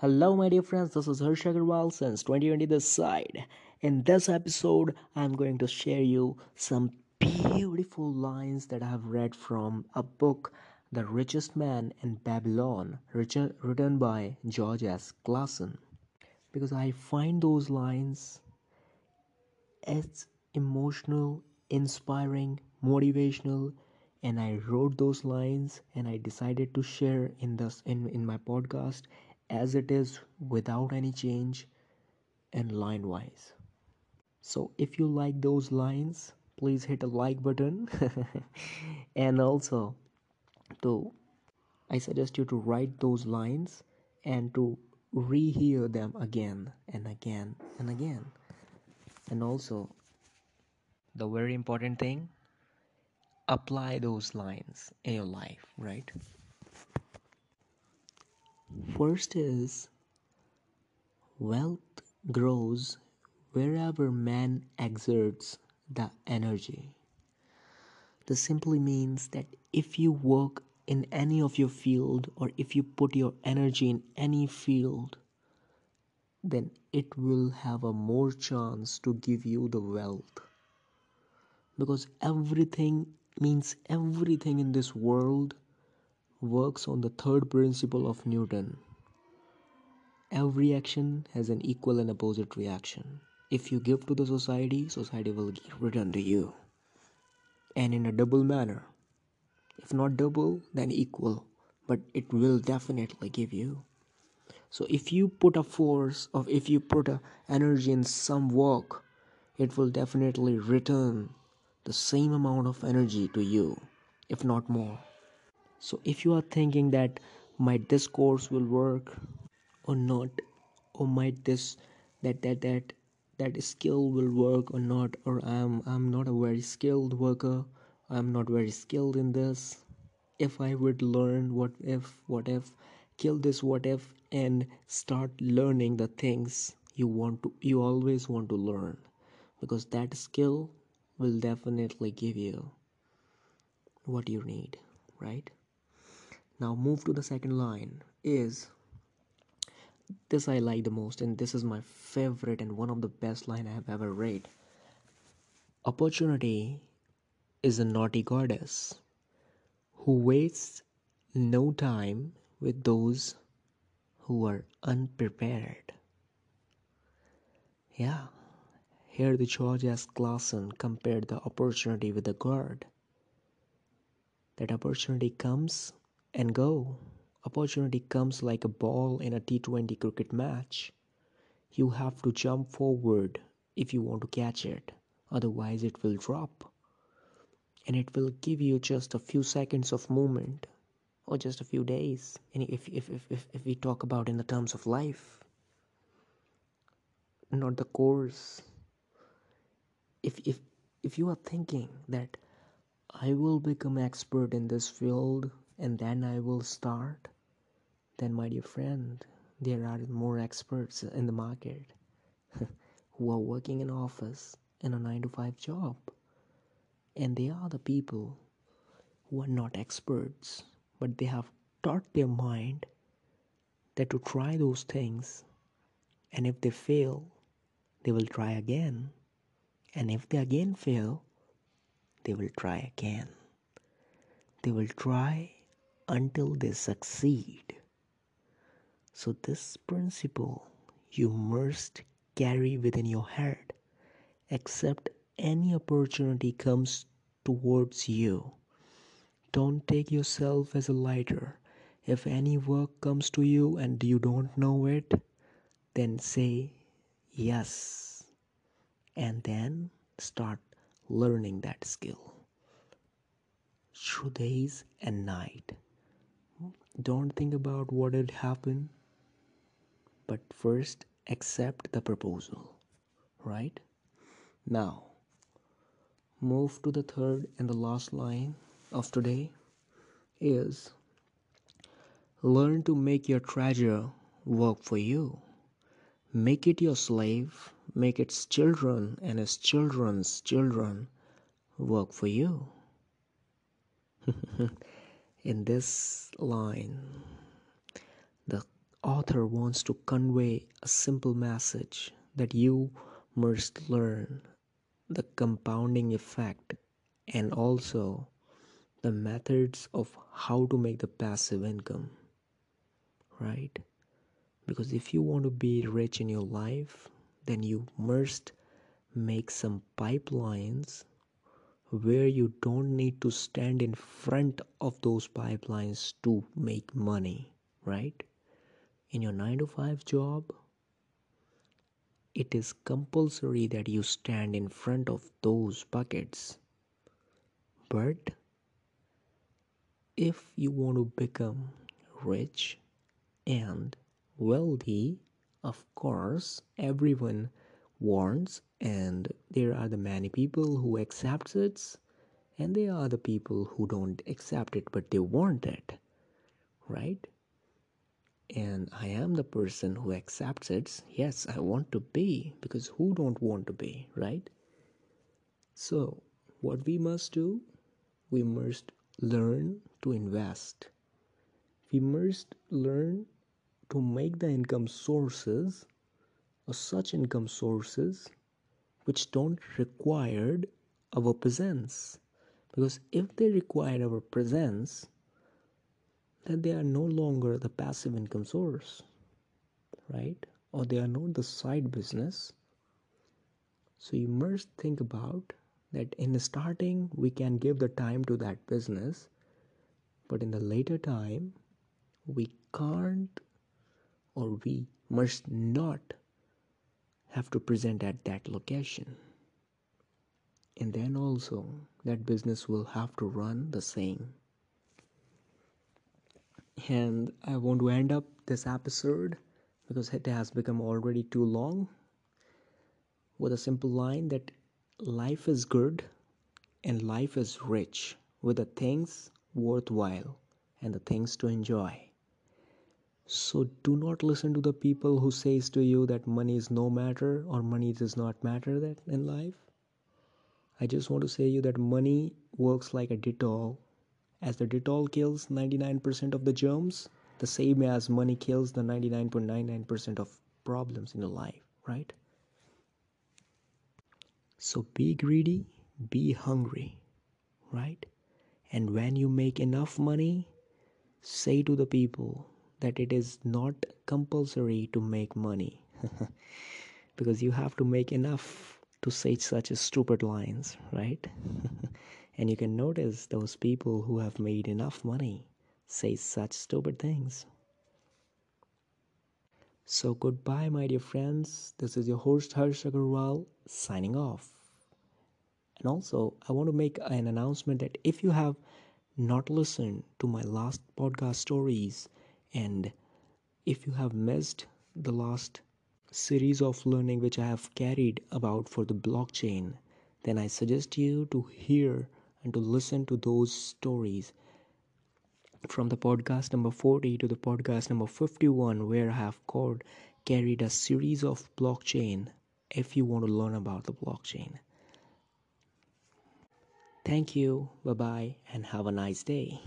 Hello, my dear friends. This is Harsh Agarwal since 2020 this side. In this episode, I'm going to share you some beautiful lines that I have read from a book, The Richest Man in Babylon, written by George S. Clason. Because I find those lines as emotional, inspiring, motivational, and I wrote those lines and I decided to share in this in, in my podcast as it is without any change and line wise. So if you like those lines, please hit a like button and also to I suggest you to write those lines and to rehear them again and again and again. And also the very important thing apply those lines in your life, right? First is wealth grows wherever man exerts the energy. This simply means that if you work in any of your field or if you put your energy in any field, then it will have a more chance to give you the wealth. Because everything means everything in this world works on the third principle of Newton. Every action has an equal and opposite reaction. If you give to the society, society will return to you. And in a double manner. If not double, then equal. But it will definitely give you. So if you put a force of if you put a energy in some work, it will definitely return the same amount of energy to you, if not more. So if you are thinking that might this course will work or not, or might this that that that that skill will work or not, or I'm I'm not a very skilled worker, I'm not very skilled in this. If I would learn what if what if kill this what if and start learning the things you want to you always want to learn. Because that skill will definitely give you what you need right now move to the second line is this i like the most and this is my favorite and one of the best line i have ever read. Opportunity is a naughty goddess who wastes no time with those who are unprepared. Yeah here the george s clason compared the opportunity with the god. That opportunity comes and go. Opportunity comes like a ball in a T20 cricket match. You have to jump forward if you want to catch it, otherwise, it will drop. And it will give you just a few seconds of movement or just a few days. If, if, if, if, if we talk about in the terms of life, not the course. If, if, if you are thinking that I will become expert in this field and then I will start, then, my dear friend, there are more experts in the market who are working in office in a 9 to 5 job. And they are the people who are not experts, but they have taught their mind that to try those things, and if they fail, they will try again. And if they again fail, they will try again. They will try until they succeed. So, this principle you must carry within your head, accept any opportunity comes towards you. Don't take yourself as a lighter. If any work comes to you and you don't know it, then say yes and then start learning that skill through days and night don't think about what had happened, but first accept the proposal, right? Now, move to the third and the last line of today is learn to make your treasure work for you. Make it your slave, make its children and its children's children work for you. in this line. The author wants to convey a simple message that you must learn the compounding effect and also the methods of how to make the passive income right? Because if you want to be rich in your life then you must make some pipelines where you don't need to stand in front of those pipelines to make money right in your 9 to 5 job it is compulsory that you stand in front of those buckets. But if you want to become rich and wealthy, of course, everyone wants, and there are the many people who accept it, and there are the people who don't accept it but they want it, right? and I am the person who accepts it. Yes, I want to be because who don't want to be, right? So, what we must do, we must learn to invest. We must learn to make the income sources such income sources which don't require our presence. Because if they require our presence, that they are no longer the passive income source, right? Or they are not the side business. So you must think about that in the starting we can give the time to that business, but in the later time we can't or we must not have to present at that location. And then also that business will have to run the same and I want to end up this episode because it has become already too long with a simple line that life is good and life is rich with the things worthwhile and the things to enjoy so do not listen to the people who says to you that money is no matter or money does not matter that in life i just want to say you that money works like a Dettol as the Dettol kills 99% of the germs, the same as money kills the 99.99% of problems in your life, right? So be greedy, be hungry, right? And when you make enough money, say to the people that it is not compulsory to make money because you have to make enough to say such stupid lines, right? And you can notice those people who have made enough money say such stupid things. So, goodbye, my dear friends. This is your host Harsh Agarwal signing off. And also, I want to make an announcement that if you have not listened to my last podcast stories and if you have missed the last series of learning which I have carried about for the blockchain, then I suggest you to hear and to listen to those stories from the podcast number 40 to the podcast number 51 where i have called carried a series of blockchain if you want to learn about the blockchain. Thank you. Bye bye and have a nice day